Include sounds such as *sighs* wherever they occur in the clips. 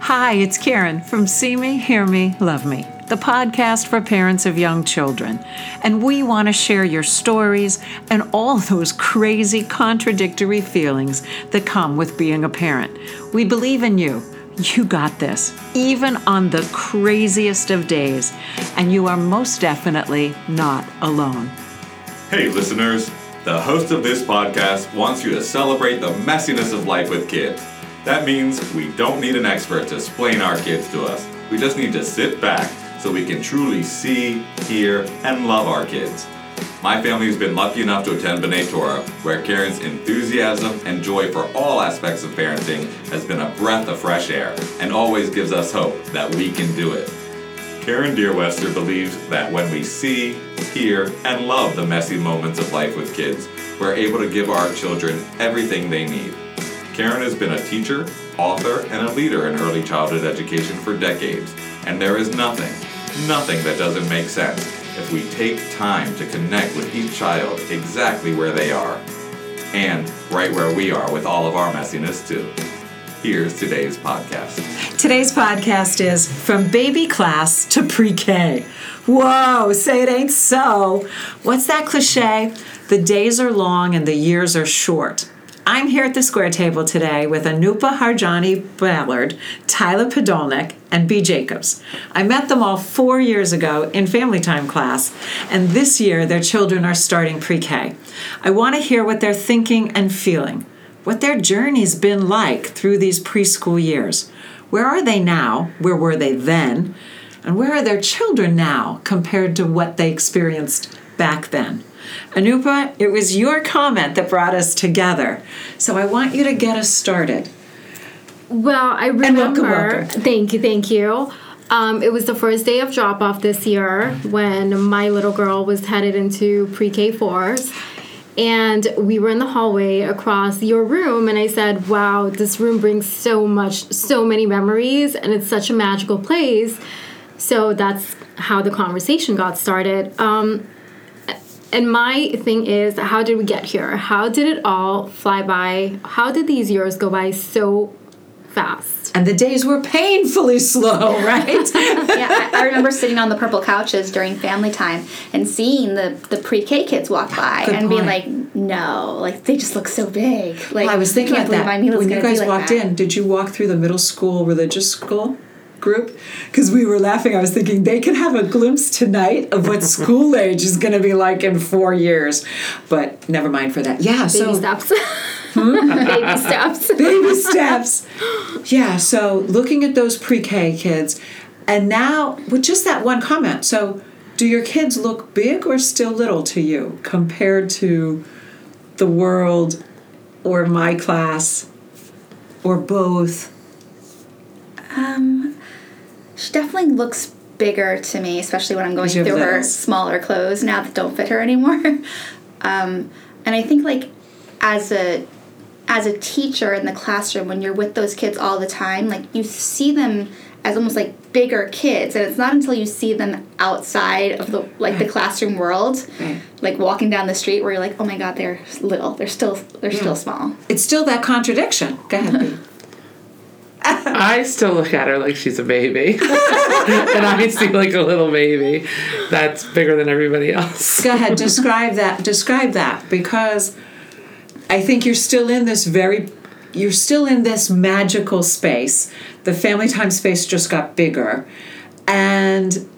Hi, it's Karen from See Me, Hear Me, Love Me, the podcast for parents of young children. And we want to share your stories and all those crazy, contradictory feelings that come with being a parent. We believe in you. You got this, even on the craziest of days. And you are most definitely not alone. Hey, listeners. The host of this podcast wants you to celebrate the messiness of life with kids. That means we don't need an expert to explain our kids to us. We just need to sit back so we can truly see, hear, and love our kids. My family has been lucky enough to attend B'nai Torah, where Karen's enthusiasm and joy for all aspects of parenting has been a breath of fresh air and always gives us hope that we can do it. Karen Deerwester believes that when we see, hear, and love the messy moments of life with kids, we're able to give our children everything they need. Karen has been a teacher, author, and a leader in early childhood education for decades, and there is nothing, nothing that doesn't make sense if we take time to connect with each child exactly where they are, and right where we are with all of our messiness too. Here's today's podcast. Today's podcast is From Baby Class to Pre K. Whoa, say it ain't so. What's that cliche? The days are long and the years are short. I'm here at the square table today with Anupa Harjani Ballard, Tyler Podolnik, and B. Jacobs. I met them all four years ago in family time class, and this year their children are starting pre K. I want to hear what they're thinking and feeling, what their journey's been like through these preschool years. Where are they now? Where were they then? And where are their children now compared to what they experienced back then? Anupa, it was your comment that brought us together. So I want you to get us started. Well, I welcome, remember. welcome. Thank you, thank you. Um, it was the first day of drop off this year when my little girl was headed into pre K fours. And we were in the hallway across your room, and I said, Wow, this room brings so much, so many memories, and it's such a magical place. So that's how the conversation got started. Um, and my thing is, how did we get here? How did it all fly by? How did these years go by so fast? And the days were painfully slow, *laughs* right? yeah, I, I remember sitting on the purple couches during family time and seeing the, the pre-K kids walk *sighs* by Good and being like, no, like they just look so big. Like Well, I was thinking can't of believe that my meal is when you guys like walked that. in. Did you walk through the middle school religious school group? Because we were laughing. I was thinking they can have a glimpse tonight of what *laughs* school age is going to be like in four years. But never mind for that. Yeah. Baby so steps. Hmm? *laughs* Baby steps. baby steps. Yeah, so looking at those pre K kids, and now with just that one comment. So, do your kids look big or still little to you compared to the world or my class or both? Um, she definitely looks bigger to me, especially when I'm going through her smaller clothes now that don't fit her anymore. *laughs* um, and I think like as a as a teacher in the classroom, when you're with those kids all the time, like you see them as almost like bigger kids, and it's not until you see them outside of the like the classroom world, Right. like walking down the street, where you're like, oh my god, they're little, they're still they're still small. It's still that contradiction. Go ahead. *laughs* *laughs* I still look at her like she's a baby. *laughs* and I see like a little baby that's bigger than everybody else. Go ahead, describe that. Describe that because I think you're still in this very, you're still in this magical space. The family time space just got bigger, and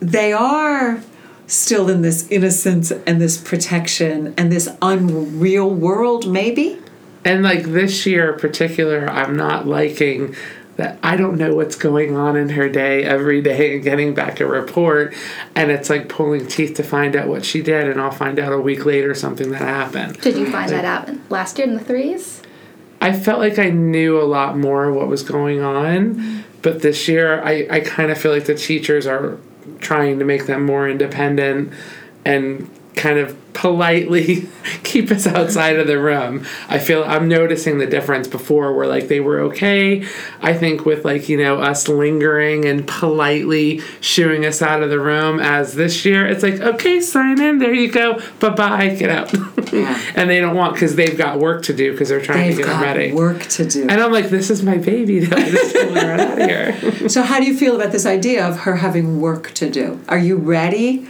they are still in this innocence and this protection and this unreal world, maybe. And like this year in particular, I'm not liking that I don't know what's going on in her day every day and getting back a report. And it's like pulling teeth to find out what she did. And I'll find out a week later something that happened. Did you find that out last year in the threes? I felt like I knew a lot more of what was going on, but this year I, I kind of feel like the teachers are trying to make them more independent and kind of politely *laughs* keep us outside of the room. I feel I'm noticing the difference before where like they were okay. I think with like, you know, us lingering and politely shooing us out of the room as this year it's like, okay, sign in, there you go. Bye-bye, get out. Yeah. *laughs* and they don't want cuz they've got work to do because they're trying They've to get got them ready. work to do. And I'm like, this is my baby. I just want to run out of here. *laughs* So, how do you feel about this idea of her having work to do? Are you ready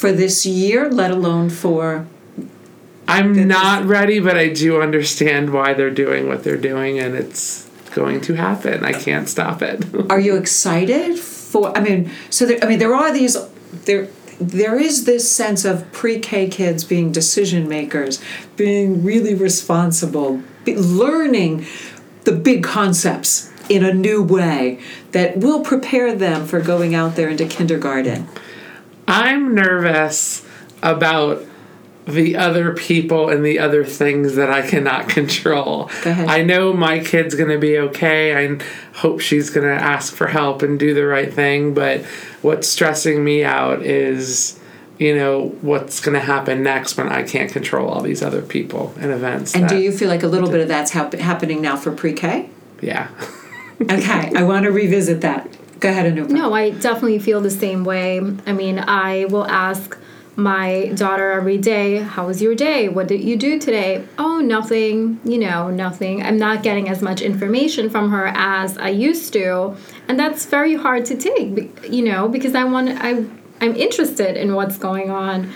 for this year, let alone for. I'm not ready, but I do understand why they're doing what they're doing, and it's going to happen. I can't stop it. *laughs* Are you excited for. I mean, so there, I mean, there are these. There, there is this sense of pre-K kids being decision makers, being really responsible, be, learning the big concepts in a new way that will prepare them for going out there into kindergarten. I'm nervous about the other people and the other things that I cannot *laughs* control. I know my kid's going to be okay. I hope she's going to ask for help and do the right thing, but what's stressing me out is you know what's going to happen next when I can't control all these other people and events. And do you feel like a little bit of that's hap- happening now for pre-K? Yeah. *laughs* Okay, I want to revisit that. Go ahead, Anupa. No, I definitely feel the same way. I mean, I will ask my daughter every day, How was your day? What did you do today? Oh, nothing, you know, nothing. I'm not getting as much information from her as I used to. And that's very hard to take, you know, because I want, I, I'm interested in what's going on.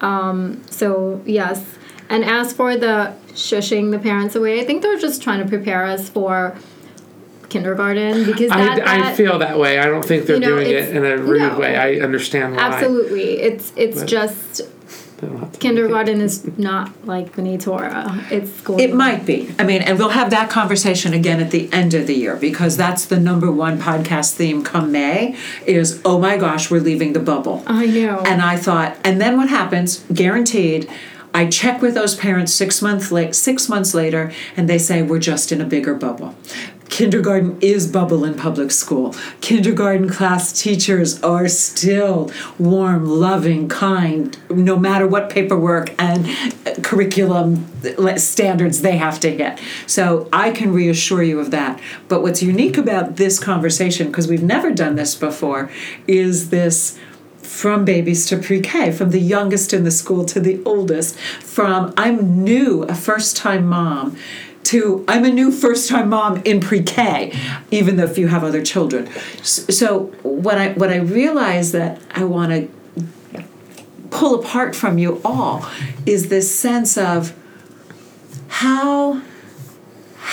Um, so, yes. And as for the shushing the parents away, I think they're just trying to prepare us for kindergarten because that, I, I feel that way. I don't think they're You know, doing it in a rude no. way. I understand why. Absolutely. It's it's But- just They don't have to- kindergarten is not like B'nai Torah. Uh, it's school. It might be. I mean, and we'll have that conversation again at the end of the year because that's the number one podcast theme come May is, oh my gosh, we're leaving the bubble. I know. And I thought, and then what happens? Guaranteed. I check with those parents six months late, six months later, and they say we're just in a bigger bubble. Kindergarten is bubble in public school. Kindergarten class teachers are still warm, loving, kind, no matter what paperwork and uh, curriculum standards they have to hit. So I can reassure you of that. But what's unique about this conversation, because we've never done this before, is this from babies to pre-K, from the youngest in the school to the oldest, from I'm new, a first-time mom, to I'm a new first-time mom in pre-K, even though if you have other children. So what I what I realize that I want to pull apart from you all is this sense of how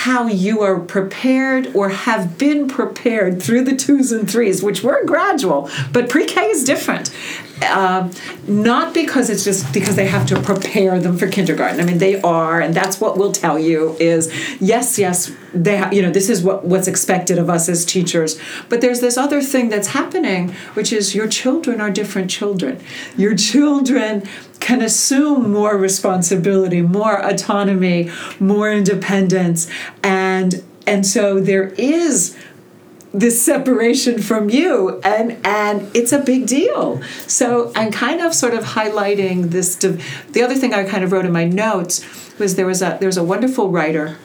how you are prepared or have been prepared through the twos and threes, which were gradual, but pre-K is different. Um, not because it's just because they have to prepare them for kindergarten. I mean, they are, and that's what we'll tell you is yes, yes, they ha- you know this is what what's expected of us as teachers. But there's this other thing that's happening, which is your children are different children. Your children can assume more responsibility, more autonomy, more independence, and and so there is this separation from you and and it's a big deal. So i'm kind of sort of highlighting this div- the other thing i kind of wrote in my notes was there was a there was a wonderful writer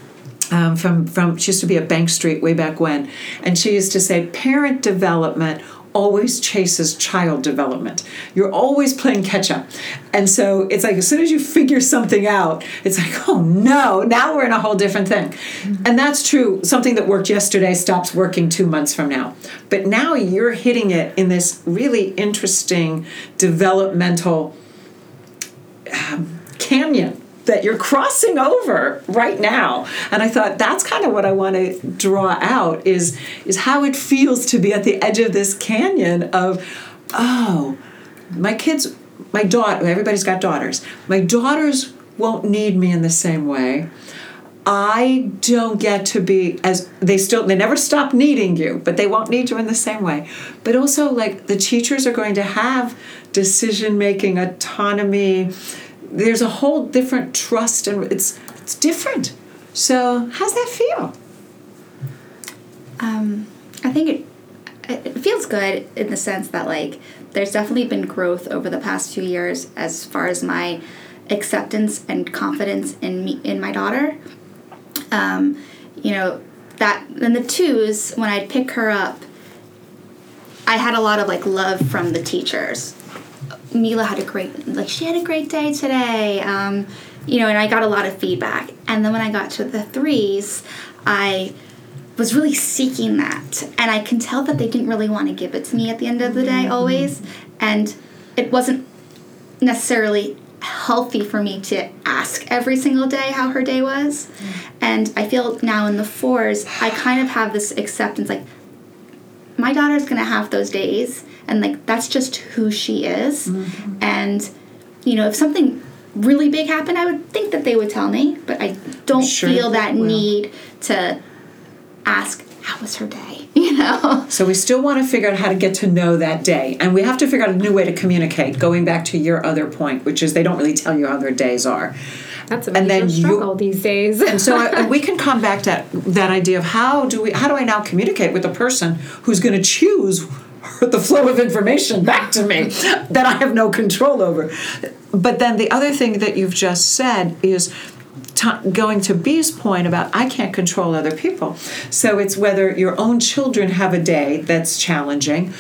um, from from she used to be at bank street way back when and she used to say parent development always chases child development. You're always playing catch up. And so it's like as soon as you figure something out, it's like, oh no, now we're in a whole different thing. And that's true. Something that worked yesterday stops working two months from now. But now you're hitting it in this really interesting developmental um, canyon that you're crossing over right now and i thought that's kind of what i want to draw out is is how it feels to be at the edge of this canyon of oh my kids my daughter everybody's got daughters my daughters won't need me in the same way I don't get to be as they still they never stop needing you, but they won't need you in the same way. But also like the teachers are going to have decision making autonomy. There's a whole different trust and it's it's different. So how's that feel? Um, I think it it feels good in the sense that like there's definitely been growth over the past few years as far as my acceptance and confidence in me in my daughter. Um, you know that then the twos when I'd pick her up, I had a lot of like love from the teachers. Mila had a great like she had a great day today. Um, you know, and I got a lot of feedback. And then when I got to the threes, I was really seeking that. And I can tell that they didn't really want to give it to me at the end of the day always. And it wasn't necessarily healthy for me to ask every single day how her day was. And I feel now in the fours, I kind of have this acceptance like my daughter's to have those days and like that's just who she is. Mm-hmm. And you know, if something really big happened, I would think that they would tell me, but I don't Sure feel that need to ask how was her day, *laughs* you know. So we still want to figure out how to get to know that day, and we have to figure out a new way to communicate. Going back to your other point, which is they don't really tell you how their days are. That's a And then you- struggle these days. And so I, *laughs* we can come back to that, that idea of how do we how do I now communicate with a person who's going to choose *laughs* the flow of information back to me *laughs* that I have no control over. But then the other thing that you've just said is t- going to B's point about I can't control other people. So it's whether your own children have a day that's challenging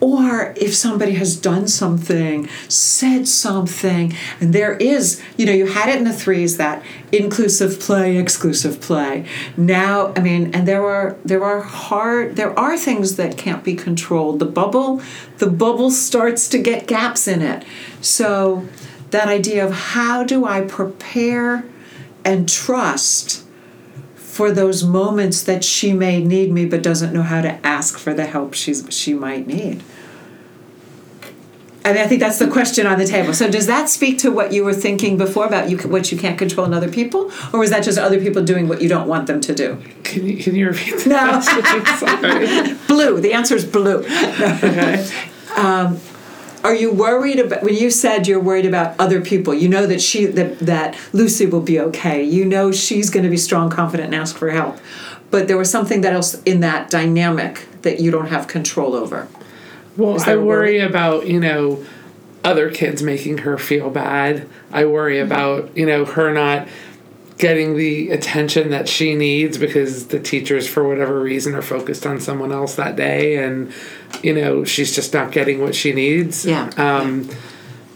or if somebody has done something, said something, and there is, you know, you had it in the threes that inclusive play, exclusive play. Now, I mean, and there are there are hard there are things that can't be controlled. The bubble, the bubble starts to get gaps in it. So that idea of how do I prepare and trust for those moments that she may need me but doesn't know how to ask for the help she's she might need. I mean, I think that's the question on the table. So, does that speak to what you were thinking before about you what you can't control in other people, or was that just other people doing what you don't want them to do? Can you can you repeat the No. *laughs* Blue. The answer is blue. Okay. *laughs* Um, Are you worried about when you said you're worried about other people? You know that she that that Lucy will be okay. You know she's going to be strong, confident, and ask for help. But there was something that else in that dynamic that you don't have control over. Well, I worry about, you know, other kids making her feel bad. I worry mm-hmm. about, you know, her not getting the attention that she needs because the teachers, for whatever reason, are focused on someone else that day and, you know, she's just not getting what she needs. Yeah. Um,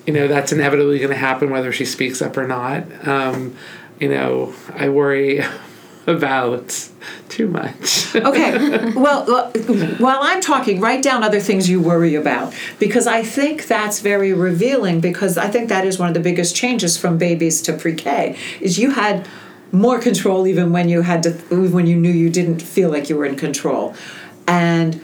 You know, that's inevitably going to happen whether she speaks up or not. Um, you know, I worry *laughs* about too much. *laughs* Okay. well, while I'm talking, write down other things you worry about because I think that's very revealing because I think that is one of the biggest changes from babies to pre-K is you had more control even when you had to when you knew you didn't feel like you were in control. And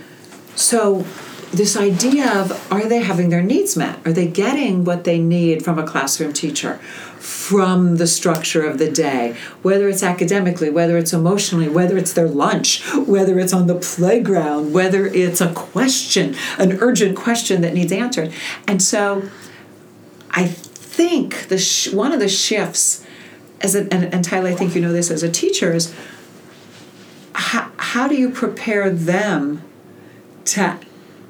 so this idea of are they having their needs met? Are they getting what they need from a classroom teacher? From the structure of the day, whether it's academically, whether it's emotionally, whether it's their lunch, whether it's on the playground, whether it's a question, an urgent question that needs answered. And so I think the sh- one of the shifts, as a, and, and Tyler, I think you know this as a teacher, is how, how do you prepare them to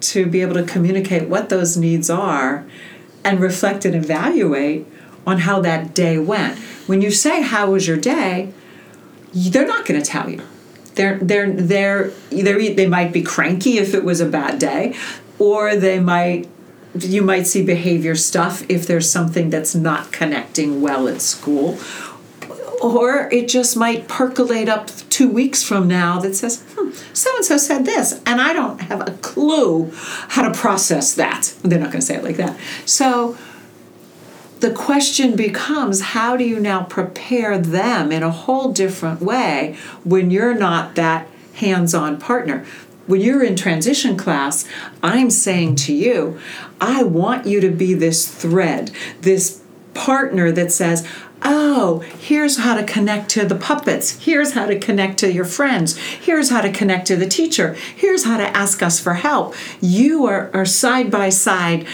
to be able to communicate what those needs are and reflect and evaluate on how that day went. When you say how was your day, they're not going to tell you. They're they're they're either they might be cranky if it was a bad day, or they might you might see behavior stuff if there's something that's not connecting well at school or it just might percolate up two weeks from now that says, so and so said this, and I don't have a clue how to process that. They're not going to say it like that. So the question becomes how do you now prepare them in a whole different way when you're not that hands on partner? When you're in transition class, I'm saying to you, I want you to be this thread, this partner that says, Oh, here's how to connect to the puppets. Here's how to connect to your friends. Here's how to connect to the teacher. Here's how to ask us for help. You are, are side by side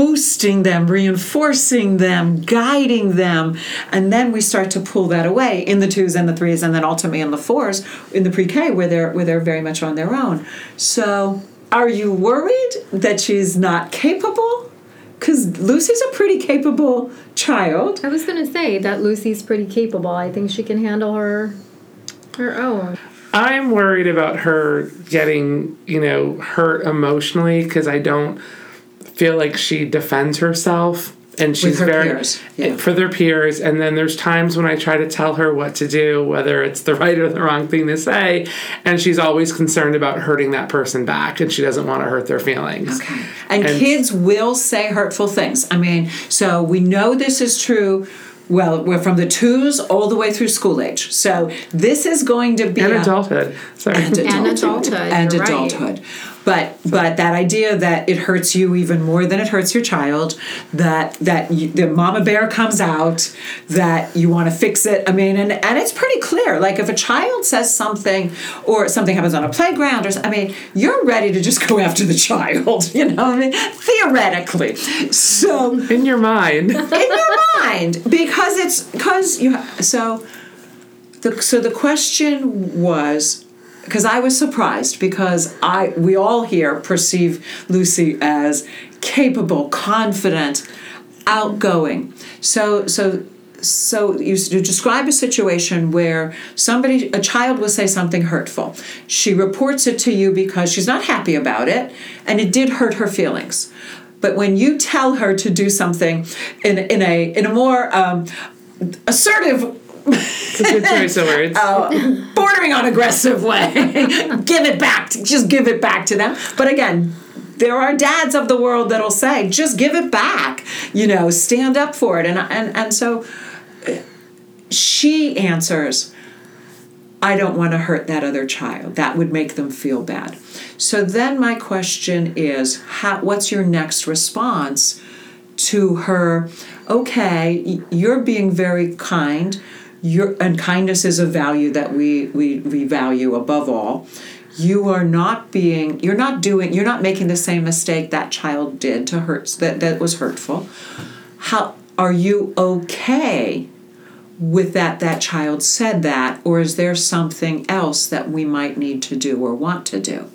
boosting them, reinforcing them, guiding them, and then we start to pull that away in the twos and the threes, and then ultimately in the fours in the pre-K where they're where they're very much on their own. So are you worried that she's not capable? Because Lucy's a pretty capable child. I was gonna say that Lucy's pretty capable. I think she can handle her her own. I'm worried about her getting, you know, hurt emotionally because I don't feel like she defends herself and she's her very peers, yeah. for their peers and then there's times when I try to tell her what to do whether it's the *laughs* right or the wrong thing to say and she's always concerned about hurting that person back and she doesn't want to hurt their feelings. Okay. And, And- kids will say hurtful things. I mean, so we know this is true. Well, we're from the twos all the way through school age. So this is going to be And adulthood. Sorry. and adulthood, adulthood, and you're right. But but that idea that it hurts you even more than it hurts your child, that that you, the mama bear comes out, that you want to fix it. I mean, and and it's pretty clear. Like if a child says something, or something happens on a playground, or i mean, you're ready to just *laughs* go after the child. *laughs* You know, I mean, theoretically. So in your mind. *laughs* in your mind because it's because you so the so the question was because I was surprised because I we all here perceive Lucy as capable, confident, outgoing. So so so you, you describe a situation where somebody a child will say something hurtful. She reports it to you because she's not happy about it and it did hurt her feelings. But when you tell her to do something in in a in a more um, assertive It's a good choice of words. *laughs* bordering on aggressive way. *laughs* give it back. To, just give it back to them. But again, there are dads of the world that'll say, just give it back. You know, stand up for it. And and and so uh, she answers, I don't want to hurt that other child. That would make them feel bad. So then my question is, how, what's your next response to her? Okay, you're being very kind. Your and kindness is a value that we, we we value above all. You are not being. You're not doing. You're not making the same mistake that child did to hurt. That that was hurtful. How are you okay? with that that child said that or is there something else that we might need to do or want to do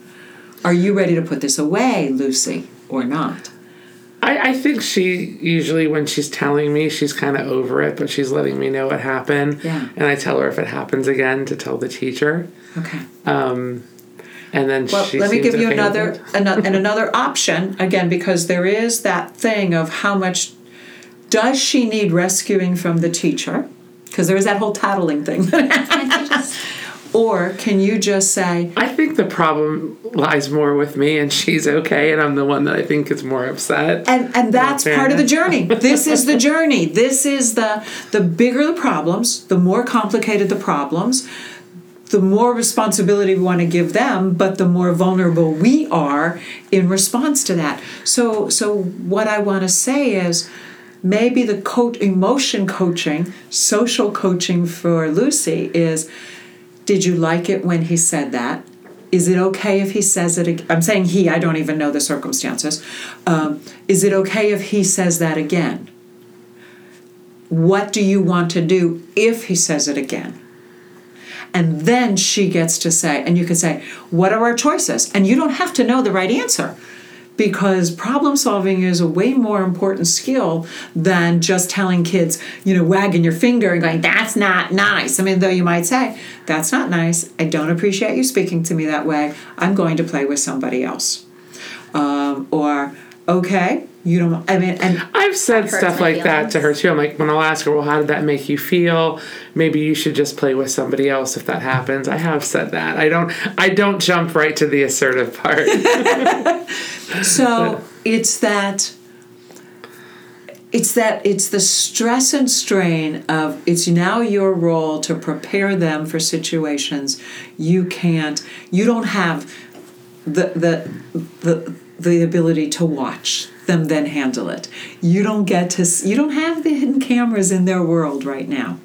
are you ready to put this away lucy or not I, I think she usually when she's telling me she's kind of over it, but she's letting me know what happened. Yeah. And I tell her if it happens again to tell the teacher. okay um, And then well she let me give you another it. another *laughs* and another option again because there is that thing of how much does she need rescuing from the teacher because there is that whole tattling thing *laughs* or can you just say I think the problem lies more with me, and she's okay, and I'm the one that I think is more upset. and and that's part of the journey. *laughs* This is the journey. This is the the bigger the problems the more complicated the problems the more responsibility we want to give them but the more vulnerable we are in response to that. So so what i want to say is maybe the coach emotion coaching social coaching for lucy is did you like it when he said that? Is it okay if he says it? ag- I'm saying he. I don't even know the circumstances. Um, is it okay if he says that again? What do you want to do if he says it again? And then she gets to say, and you can say, What are our choices? And you don't have to know the right answer because problem solving is a way more important skill than just telling kids, you know, wagging your finger and going, That's not nice. I mean, though you might say, That's not nice. I don't appreciate you speaking to me that way. I'm going to play with somebody else. Um, or, okay, you don't, I mean, and I've said stuff my like that to her too. I'm like, when I'll ask her, well, how did that make you feel? Maybe you should just play with somebody else if that happens. I have said that. I don't. I don't jump right to the assertive part. *laughs* So it's that it's that it's the stress and strain of it's now your role to prepare them for situations you can't you don't have the the the the ability to watch them then handle it. You don't get to you don't have the hidden cameras in their world right now.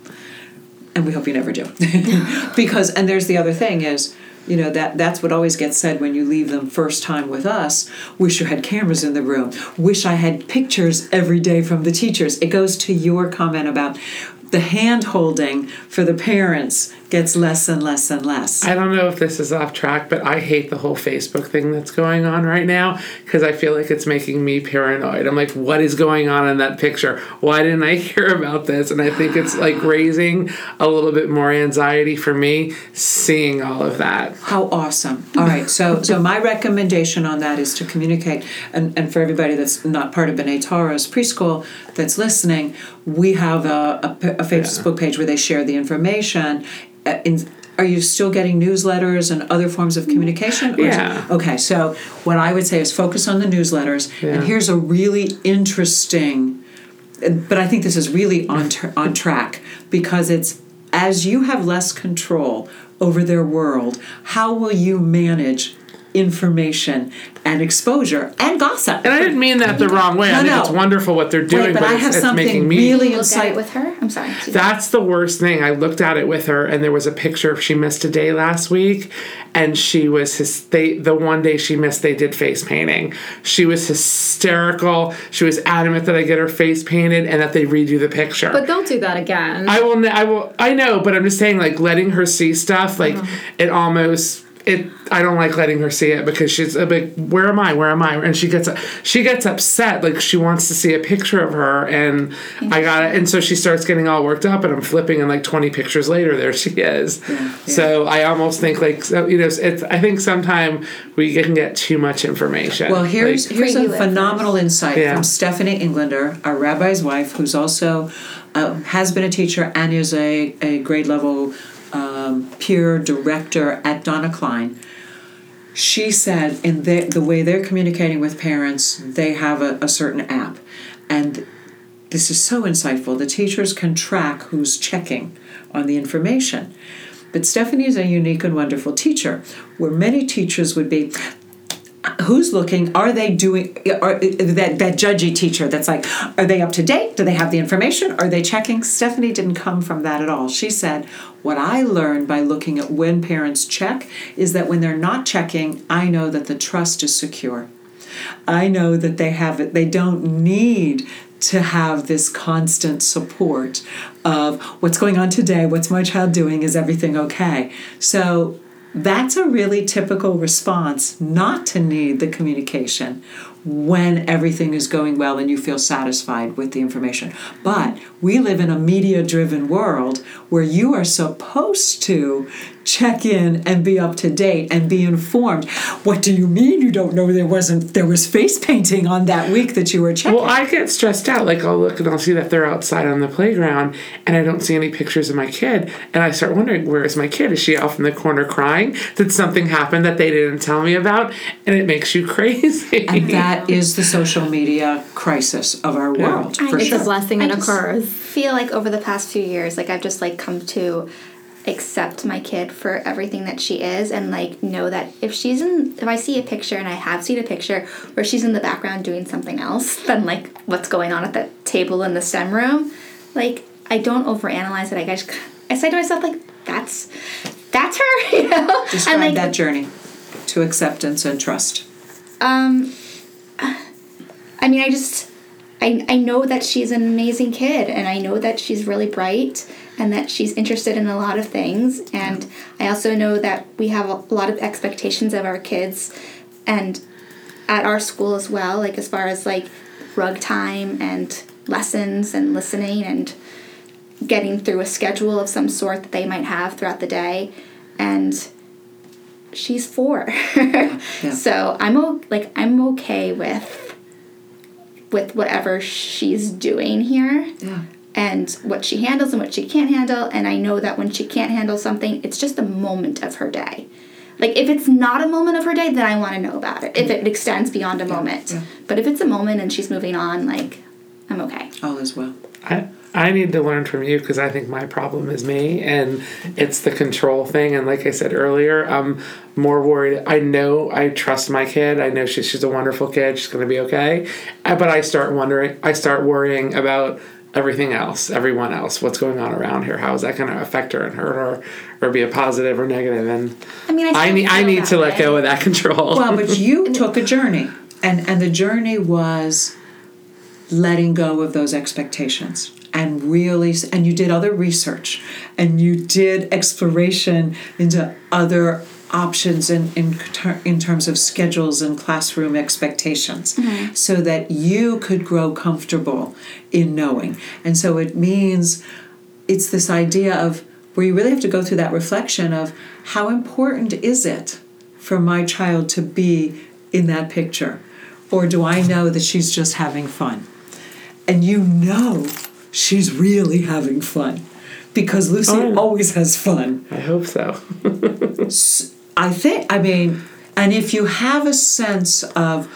And we hope you never do. *laughs* Because and there's the other thing is you know that that's what always gets said when you leave them first time with us. Wish you had cameras in the room. Wish i had pictures every day from the teachers. It goes to your comment about the hand holding for the parents gets less and less and less. I don't know if this is off track, but I hate the whole Facebook thing that's going on right now because I feel like it's making me paranoid. I'm like, what is going on in that picture? Why didn't I *laughs* hear about this? And I think it's like raising a little bit more anxiety for me seeing all of that. How awesome. All right. So so my recommendation on that is to communicate and, and for everybody that's not part of B'nai Torah's preschool that's listening, we have a a Facebook page where they share the information. Uh, in, are you still getting newsletters and other forms of communication? Or is it- Yeah. okay, so what I would say is focus on the newsletters. Yeah. And here's a really interesting but I think this is really on tr- on track because it's as you have less control over their world, how will you manage information and exposure and gossip? And I didn't mean that the wrong way. I No, think no. it's wonderful what they're doing, Right, but but, I it's, have it's something making me. really You looked at insight- with her. I'm sorry. excuse me. That's the worst thing. I looked at it with her, and there was a picture. Of she missed a day last week, and she was his. They the one day she missed, they did face painting. She was hysterical. She was adamant that I get her face painted and that they redo the picture. But don't do that again. I will. I will. I know, but I'm just saying, like letting her see stuff, like uh-huh. it almost. It. I don't like letting her see it because she's a big. Where am I? Where am I? And she gets. She gets upset. Like she wants to see a picture of her, and I got it. And so she starts getting all worked up, and I'm flipping, and like 20 pictures later, there she is. Yeah. So I almost think like so, you know, it's. I think sometime we can get too much information. Well, here's Like, here's a Preview it phenomenal insight Yeah. from Stephanie Englander, our rabbi's wife, who's also uh, has been a teacher and is a, a grade level um, peer director at Donna Klein. She said, in the, the way they're communicating with parents, they have a, a certain app, and this is so insightful. The teachers can track who's checking on the information. But Stephanie is a unique and wonderful teacher, where many teachers would be, who's looking? Are they doing are that that judgy teacher that's like are they up to date? Do they have the information? Are they checking? Stephanie didn't come from that at all. She said what i learned by looking at when parents check is that when they're not checking i know that the trust is secure. I know that they have it they don't need to have this constant support of what's going on today what's my child doing is everything okay? So that's a really typical response not to need the communication when everything is going well and you feel satisfied with the information. But we live in a media driven world where you are supposed to check in and be up to date and be informed. What do you mean you don't know there wasn't there was face painting on that week that you were checking? Well, I get stressed out. Like I'll look and I'll see that they're outside on the playground, and I don't see any pictures of my kid, and I start wondering where is my kid? Is she off in the corner crying? Did something happen that they didn't tell me about? And it makes you *laughs* crazy. and that is the social media crisis of our world for it's sure. a blessing I and a curse. feel like over the past few years, like I've just like come to accept my kid for everything that she is and like know that if she's in if I see a picture and I have seen a picture where she's in the background doing something else *laughs* than like what's going on at the table in the STEM room, like I don't overanalyze it. Like I just I say to myself like that's that's her, *laughs* you know? Describe and like that journey to acceptance and trust. um, I mean, I just, I, I know that she's an amazing kid, and I know that she's really bright, and that she's interested in a lot of things. And I also know that we have a lot of expectations of our kids, and at our school as well, like as far as like rug time and lessons and listening and getting through a schedule of some sort that they might have throughout the day. And she's four. *laughs* So I'm o- like I'm okay with with whatever she's doing here Yeah. And what she handles and what she can't handle and I know that when she can't handle something it's just a moment of her day. Like if it's not a moment of her day then I want to know about it. If it extends beyond a moment. yeah. But if it's a moment and she's moving on like I'm okay. All is well. I, I need to learn from you because I think my problem is me and it's the control thing. And like I said earlier, I'm more worried. I know I trust my kid. I know she, she's a wonderful kid. She's going to be okay. But I start wondering, I start worrying about everything else, everyone else, what's going on around here. How is that going to affect her and hurt her or be a positive or negative? And I mean I, I need, I need that to let way. go of that *laughs* control. Well, but you took a journey, and and the journey was letting go of those expectations. and really and you did other research and you did exploration into other options in in, ter- in terms of schedules and classroom expectations. Mm-hmm. So that you could grow comfortable in knowing. And so it means it's this idea of where you really have to go through that reflection of how important is it for my child to be in that picture? Or do i know that she's just having fun? And you know she's really having fun because lucy Oh. always has fun. I hope so. *laughs* I think, I mean, and if you have a sense of,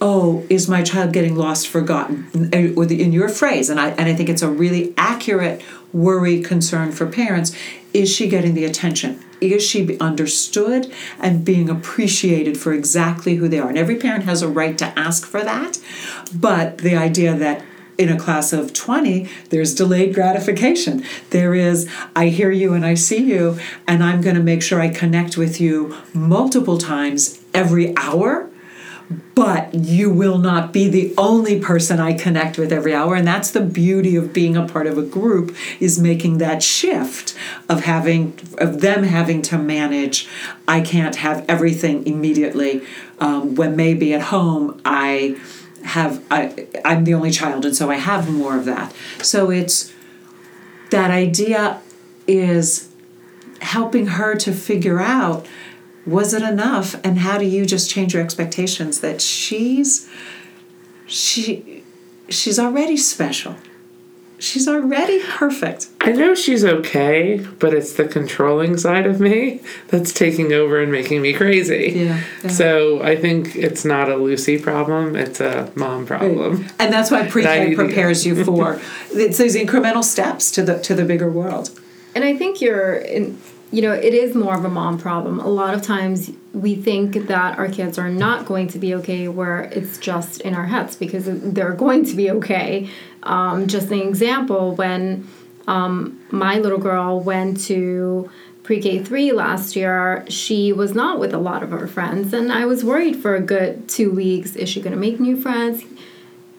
oh, is my child getting lost, forgotten, in your phrase, and I, and I think it's a really accurate worry, concern for parents, is she getting the attention? Is she understood and being appreciated for exactly who they are? And every parent has a right to ask for that, but the idea that in a class of 20, there's delayed gratification. There is, I hear you and I see you, and I'm going to make sure I connect with you multiple times every hour. But you will not be the only person I connect with every hour. And that's the beauty of being a part of a group is making that shift of having of them having to manage. I can't have everything immediately. Um, when maybe at home I have I I'm the only child and so I have more of that. So it's that idea is helping her to figure out was it enough and how do you just change your expectations that she's she she's already special. She's already perfect. I know she's okay, but it's the controlling side of me that's taking over and making me crazy. Yeah, yeah. So I think it's not a Lucy problem, it's a mom problem. And that's why I pre-K need prepares you for *laughs* it's those incremental steps to the to the bigger world. And I think you're in, you know, it is more of a mom problem. A lot of times we think that our kids are not going to be okay, where it's just in our heads because they're going to be okay. Um, just an example when um, my little girl went to pre K 3 last year, she was not with a lot of her friends. And I was worried for a good two weeks is she going to make new friends?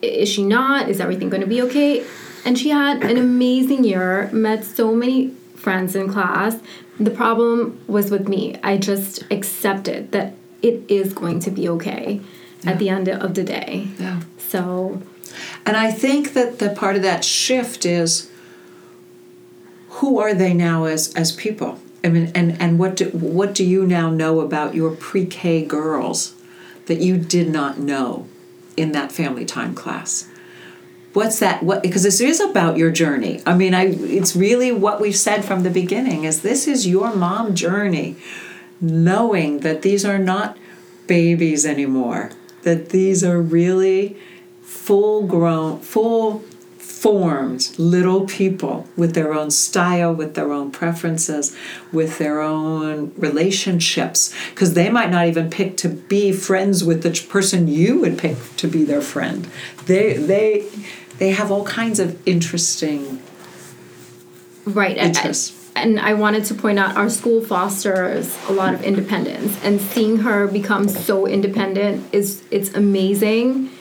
is she not? Is everything going to be okay? And she had an amazing year, met so many friends in class. The problem was with me. I just accepted that it is going to be okay at the end of the day. Yeah. So, And I think that the part of that shift is who are they now as as people? I mean, and and what do what do you now know about your pre-K girls that you did not know in that family time class? What's that? What because this is about your journey. I mean, I it's really what we've said from the beginning is this is your mom journey, knowing that these are not babies anymore. That these are really full grown, full formed little people with their own style, with their own preferences, with their own relationships. Because they might not even pick to be friends with the person you would pick to be their friend. They they they have all kinds of interesting right. and- interests. And I wanted to point out our school fosters a lot of independence, and seeing her become so independent is it's amazing.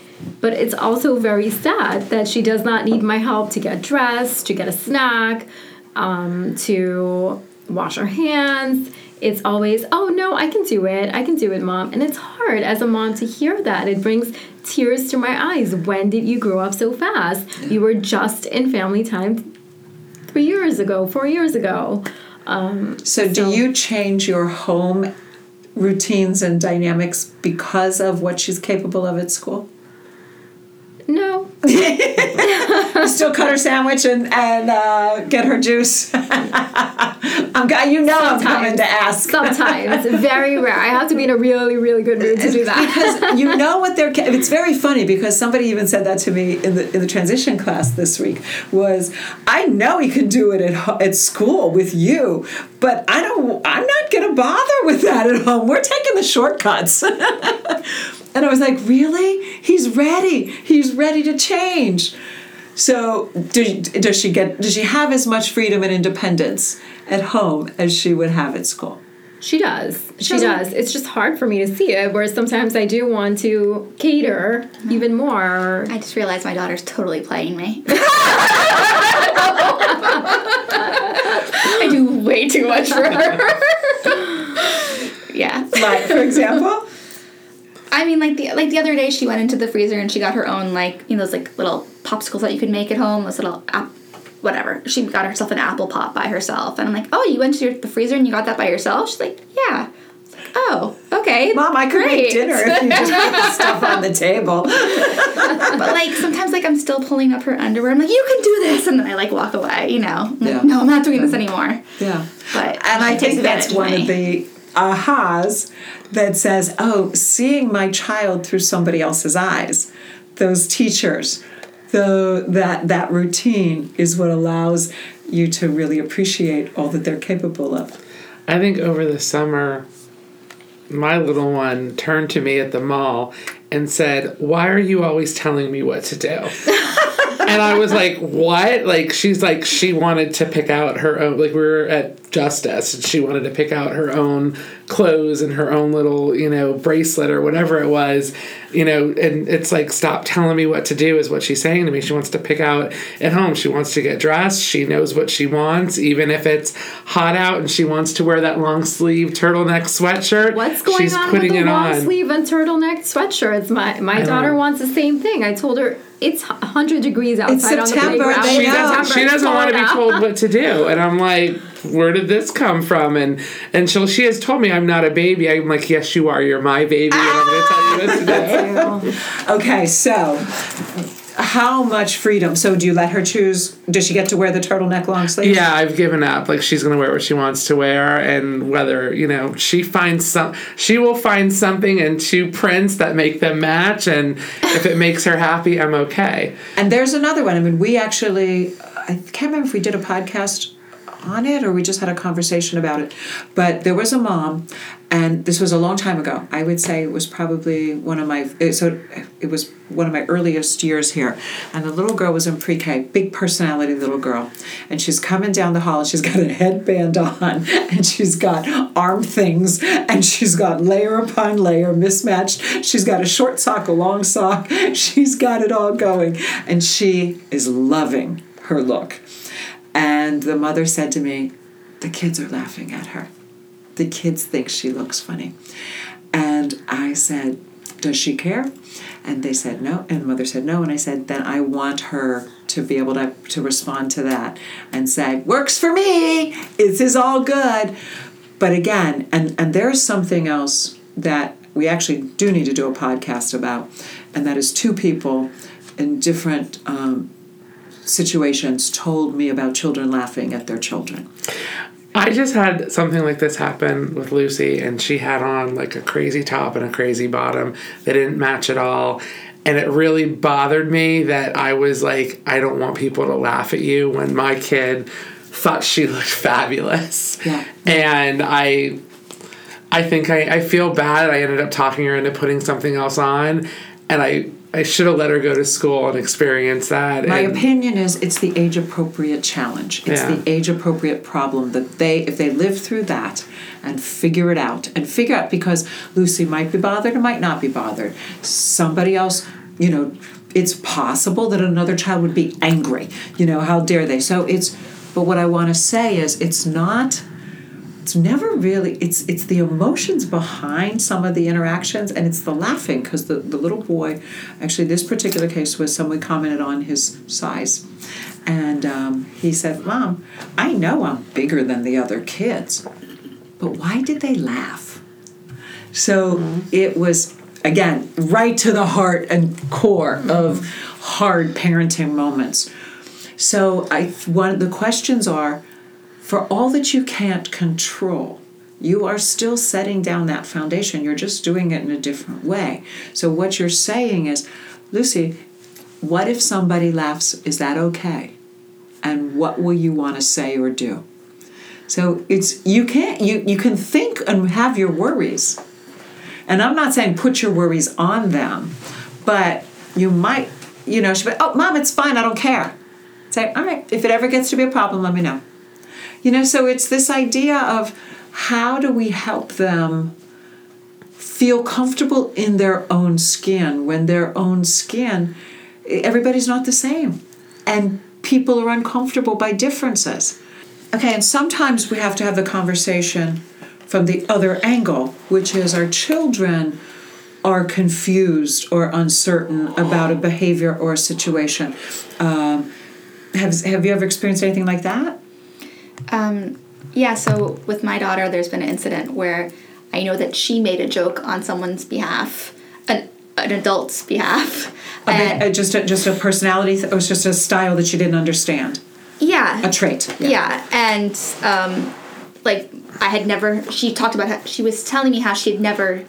But it's also very sad that she does not need my help to get dressed, to get a snack, um, to wash her hands. It's always, oh no, I can do it. I can do it, mom. And it's hard as a mom to hear that. It brings tears to my eyes. When did you grow up so fast? You were just in family time three years ago, four years ago. Um, So, do you change your home routines and dynamics because of what she's capable of at school? *laughs* still cut her sandwich and and uh, get her juice. *laughs* I'm you know I'm coming to ask. sometimes, *laughs* very rare. I have to be in a really, really good mood to do that. because you know what they're. It's very funny because somebody even said that to me in the in the transition class this week. Was I know he could do it at at school with you, but I don't. I'm not going to bother with that at home. We're taking the shortcuts. and I was like, really? He's ready. He's ready to change change. So does she get does she have as much freedom and independence at home as she would have at school? She does. She, does. It's just hard for me to see it. Whereas sometimes I do want to cater mm-hmm. even more. I just realized my daughter's totally playing me. *laughs* I do way too much for her. *laughs* yeah. Like, for example? I mean, like the like the other day, she went into the freezer and she got her own like you know those like little popsicles that you could make at home. Those little app, whatever. She got herself an apple pop by herself, and I'm like, oh, you went to your, the freezer and you got that by yourself? She's like, yeah. Like, oh, okay. Mom, I could make dinner if you just put the stuff on the table. *laughs* but like sometimes like I'm still pulling up her underwear. I'm like, you can do this, and then I like walk away. You know, I'm like, no, I'm not doing this anymore. Yeah. But And I think that's one me. of the ahas that says, oh, seeing my child through somebody else's eyes, those teachers, the, that, that routine is what allows you to really appreciate all that they're capable of. I think over the summer, my little one turned to me at the mall and said, Why are you always telling me what to do? *laughs* and I was like, What? Like, she's like, she wanted to pick out her own, like, we were at Justice and she wanted to pick out her own clothes and her own little, you know, bracelet or whatever it was, you know, and it's like, Stop telling me what to do, is what she's saying to me. She wants to pick out at home. She wants to get dressed. She knows what she wants, even if it's hot out and she wants to wear that long sleeve turtleneck sweatshirt. What's going she's on with putting the long on. sleeve and turtleneck sweatshirts? My my daughter know. wants the same thing. I told her it's 100 degrees outside on the playground. It's. She doesn't, September, she doesn't want to be told what to do, and I'm like, where did this come from? And and she she has told me I'm not a baby. I'm like, yes, you are. You're my baby, and I'm going to tell you what to *laughs* do. Okay, so how much freedom? So do you let her choose? Does she get to wear the turtleneck long sleeve? Yeah, I've given up. Like she's gonna wear what she wants to wear, and whether you know she finds some, she will find something in two prints that make them match, and if it makes her happy, I'm okay. And there's another one. I mean, we actually, I can't remember if we did a podcast on it or we just had a conversation about it. But there was a mom, and this was a long time ago. I would say it was probably one of my, so it was one of my earliest years here. And the little girl was in pre K, big personality little girl. And she's coming down the hall and she's got a headband on *laughs* and she's got arm things and she's got layer upon layer mismatched. She's got a short sock, a long sock. *laughs* She's got it all going. And she is loving her look. And the mother said to me, The kids are laughing at her. The kids think she looks funny. And I said, Does she care? And they said no. And the mother said no. And I said, Then I want her to be able to, to respond to that and say, Works for me. This is all good. But again, and, and there's something else that we actually do need to do a podcast about, and that is two people in different um, situations told me about children laughing at their children. I just had something like this happen with Lucy, and she had on like a crazy top and a crazy bottom that didn't match at all. And it really bothered me that I was like, I don't want people to laugh at you when my kid thought she looked *laughs* fabulous. Yeah. And I I think I, I feel bad. I ended up talking her into putting something else on, and I I should have let her go to school and experience that. My opinion is it's the age appropriate challenge. It's Yeah. the age appropriate problem that they, if they live through that and figure it out, and figure out because Lucy might be bothered or might not be bothered. Somebody else, you know, it's possible that another child would be angry. You know, how dare they? So it's, but what I want to say is it's not it's never really it's it's the emotions behind some of the interactions and it's the laughing because the, the little boy actually this particular case was someone commented on his size. And um, he said mom i know i'm bigger than the other kids but why did they laugh? So it was again right to the heart and core of hard parenting moments. So i one the questions are for all that you can't control, you are still setting down that foundation. You're just doing it in a different way. So, what you're saying is, Lucy, what if somebody laughs? Is that okay? And what will you want to say or do? So it's you can't you you can think and have your worries. And I'm not saying put your worries on them, but you might, you know, be, oh, mom, it's fine, I don't care. Say, all right, if it ever gets to be a problem, let me know. You know, so it's this idea of how do we help them feel comfortable in their own skin when their own skin, everybody's not the same. And people are uncomfortable by differences. Okay, and sometimes we have to have the conversation from the other angle, which is our children are confused or uncertain about a behavior or a situation. Um, have, have you ever experienced anything like that? Um, yeah, so with my daughter, there's been an incident where I know that she made a joke on someone's behalf, an, an adult's behalf. And- uh, just a, just a personality, th- it was just a style that she didn't understand, yeah. a trait. Yeah, and um, like I had never. She talked about how she was telling me how she had never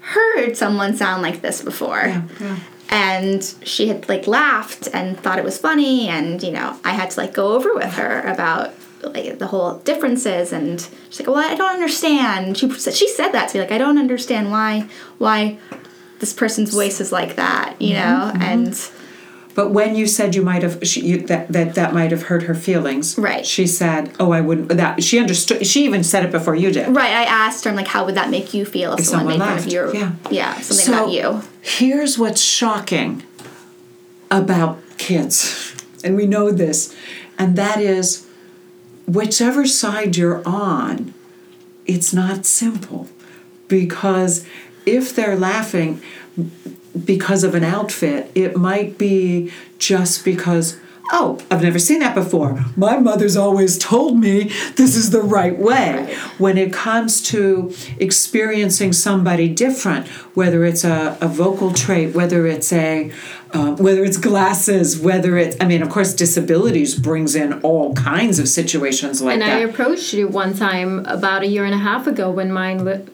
heard someone sound like this before. Yeah, yeah. And she had like laughed and thought it was funny, and you know I had to like go over with her about like the whole differences, and she's like, "Well, I don't understand." She said she said that to me, like, "I don't understand why why this person's voice is like that," you mm-hmm, know, mm-hmm. and. But when you said you might have she, you, that that that might have hurt her feelings, Right. She said, "Oh, I wouldn't." That she understood. She even said it before you did. Right, I asked her, I'm like, how would that make you feel if, If someone, someone made fun of laughed, your, yeah. something So about you? here's what's shocking about kids, and we know this, and that is, whichever side you're on, it's not simple, because if they're laughing because of an outfit, it might be just because, oh, I've never seen that before. My mother's always told me this is the right way. When it comes to experiencing somebody different, whether it's a, a vocal trait, whether it's a uh, whether it's glasses, whether it's I mean, of course, disabilities brings in all kinds of situations like And that. I approached you one time about a year and a half ago when mine li-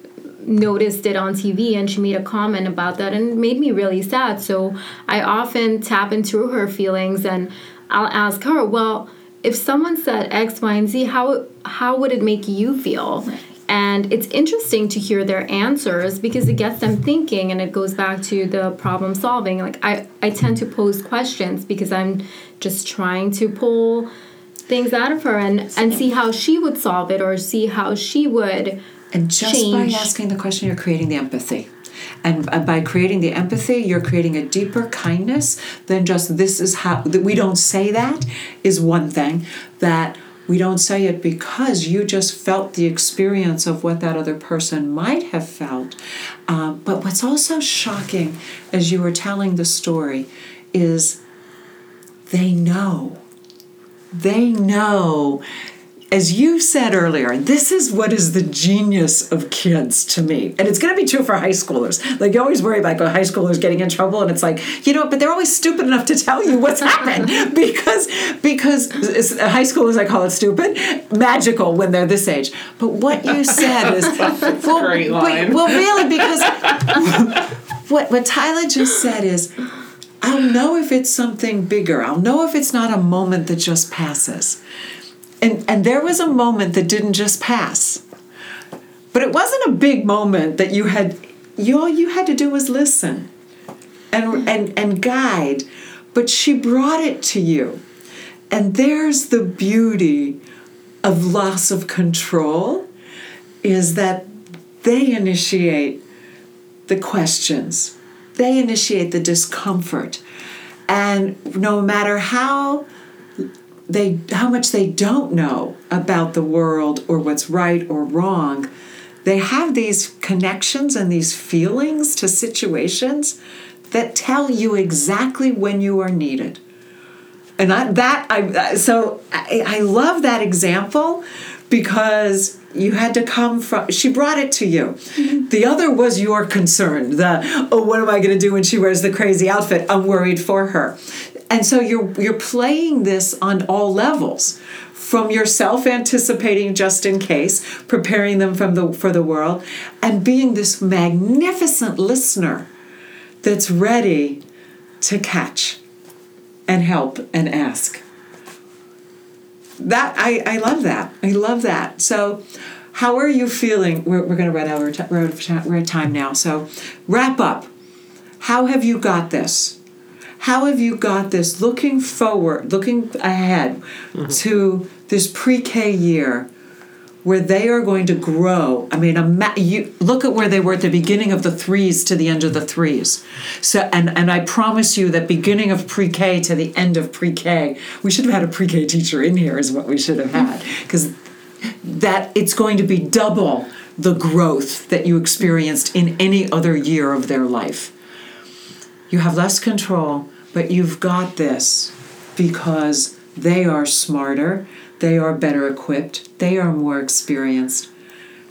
noticed it on TV and she made a comment about that and it made me really sad. So I often tap into her feelings and I'll ask her, well, if someone said X, Y, and Z, how how would it make you feel? And it's interesting to hear their answers because it gets them thinking and it goes back to the problem solving. Like I, I tend to pose questions because I'm just trying to pull things out of her and, and see how she would solve it or see how she would And just change. by asking the question, you're creating the empathy. And by creating the empathy, you're creating a deeper kindness than just this is how that we don't say that is one thing. That we don't say it because you just felt the experience of what that other person might have felt. Um, but what's also shocking as you were telling the story is they know they know as you said earlier this is what is the genius of kids to me. And it's going to be true for high schoolers. Like you always worry about high schoolers getting in trouble and it's like you know but they're always stupid enough to tell you what's *laughs* happened. Because because high schoolers i call it stupid magical when they're this age. But what you said is *laughs* well, great but- well really because what what tyler just said is I'll know if it's something bigger. I'll know if it's not a moment that just passes. And and there was a moment that didn't just pass. But it wasn't a big moment that you had you all you had to do was listen and and and guide. But she brought it to you. And there's the beauty of loss of control is that they initiate the questions. They initiate the discomfort. And no matter how they how much they don't know about the world or what's right or wrong, they have these connections and these feelings to situations that tell you exactly when you are needed. And I, that I so I, I love that example because you had to come from she brought it to you. Mm-hmm. The other was your concern the oh what am i going to do when she wears the crazy outfit? I'm worried for her and so you're you're playing this on all levels from yourself anticipating just in case preparing them from the for the world and being this magnificent listener that's ready to catch and help and ask. That I, I love that. I love that. So how are you feeling? We're, we're going to run out of ti- we're out of time now. So wrap up. How have you got this how have you got this looking forward looking ahead mm-hmm. to this pre-k year where they are going to grow. I mean, ima- you look at where they were at the beginning of the threes to the end of the threes. So, and and I promise you that beginning of pre-K to the end of pre-K, we should have had a pre-K teacher in here. Is what we should have had because that it's going to be double the growth that you experienced in any other year of their life. You have less control, but you've got this because they are smarter, they are better equipped, they are more experienced.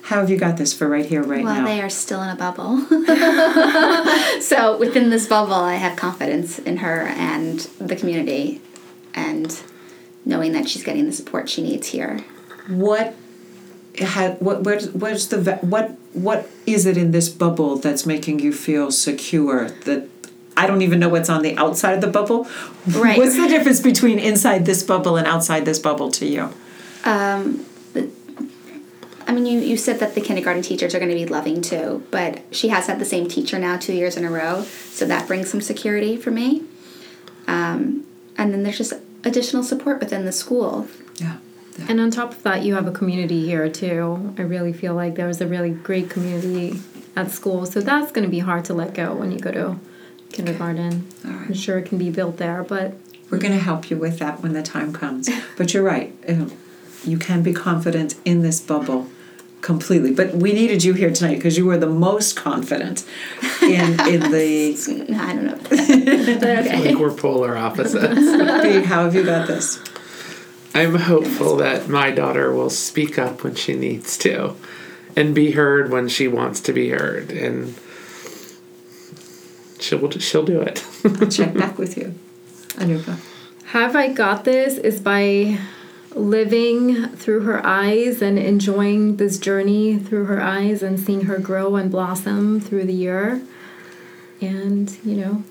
How have you got this for right here, right Well, now? Well, they are still in a bubble. *laughs* so within this bubble, I have confidence in her and the community, and knowing that she's getting the support she needs here. what had what what what's the what what is it in this bubble that's making you feel secure that I don't even know what's on the outside of the bubble. Right. What's the difference between inside this bubble and outside this bubble to you? Um, I mean, you, you said that the kindergarten teachers are going to be loving too, but she has had the same teacher now two years in a row, so that brings some security for me. Um, and then there's just additional support within the school. Yeah. And on top of that, you have a community here too. I really feel like there's a really great community at school. So that's going to be hard to let go when you go to kindergarten. All right. I'm sure it can be built there, but We're going to help you with that when the time comes. *laughs* But you're right. uh, You can be confident in this bubble completely. But we needed you here tonight because you were the most confident in in the. *laughs* I don't know. About *laughs* that. but I okay. think we're polar opposites. B, how have you got this? I'm hopeful that my daughter will speak up when she needs to and be heard when she wants to be heard and she'll she'll do it. I'll check back with you. Anupa. Have I got this is by living through her eyes and enjoying this journey through her eyes and seeing her grow and blossom through the year. And, you know,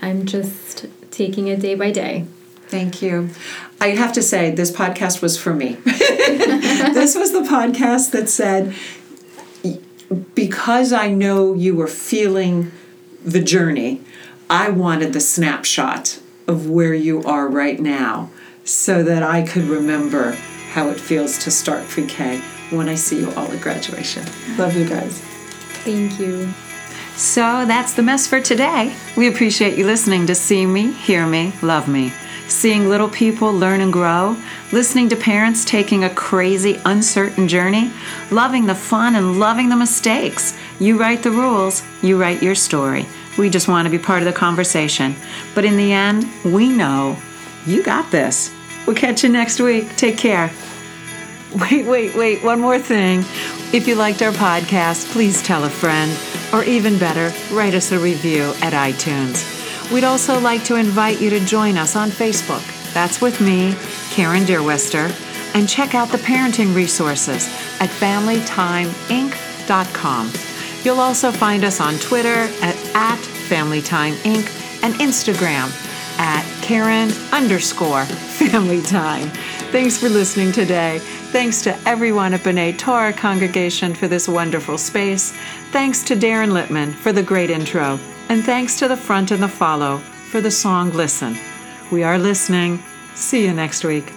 I'm just taking it day by day. Thank you. I have to say, this podcast was for me. *laughs* this was the podcast that said, because I know you were feeling the journey, I wanted the snapshot of where you are right now so that I could remember how it feels to start pre K when I see you all at graduation. Love you guys. Thank you. So that's the mess for today. We appreciate you listening to See Me, Hear Me, Love Me. Seeing little people learn and grow, listening to parents taking a crazy, uncertain journey, loving the fun and loving the mistakes. You write the rules, you write your story. We just want to be part of the conversation. But in the end, we know you got this. We'll catch you next week. Take care. *laughs* Wait, wait, wait, one more thing. If you liked our podcast, please tell a friend, or even better, write us a review at iTunes. We'd also like to invite you to join us on Facebook. That's with me, Karen Deerwester, and check out the parenting resources at FamilyTimeInc.com. You'll also find us on Twitter at, at FamilyTimeInc and Instagram at Karen underscore Family Time. Thanks for listening today. Thanks to everyone at B'nai Torah congregation for this wonderful space. Thanks to Darren Littman for the great intro. And thanks to the front and the follow for the song Listen. We are listening. See you next week.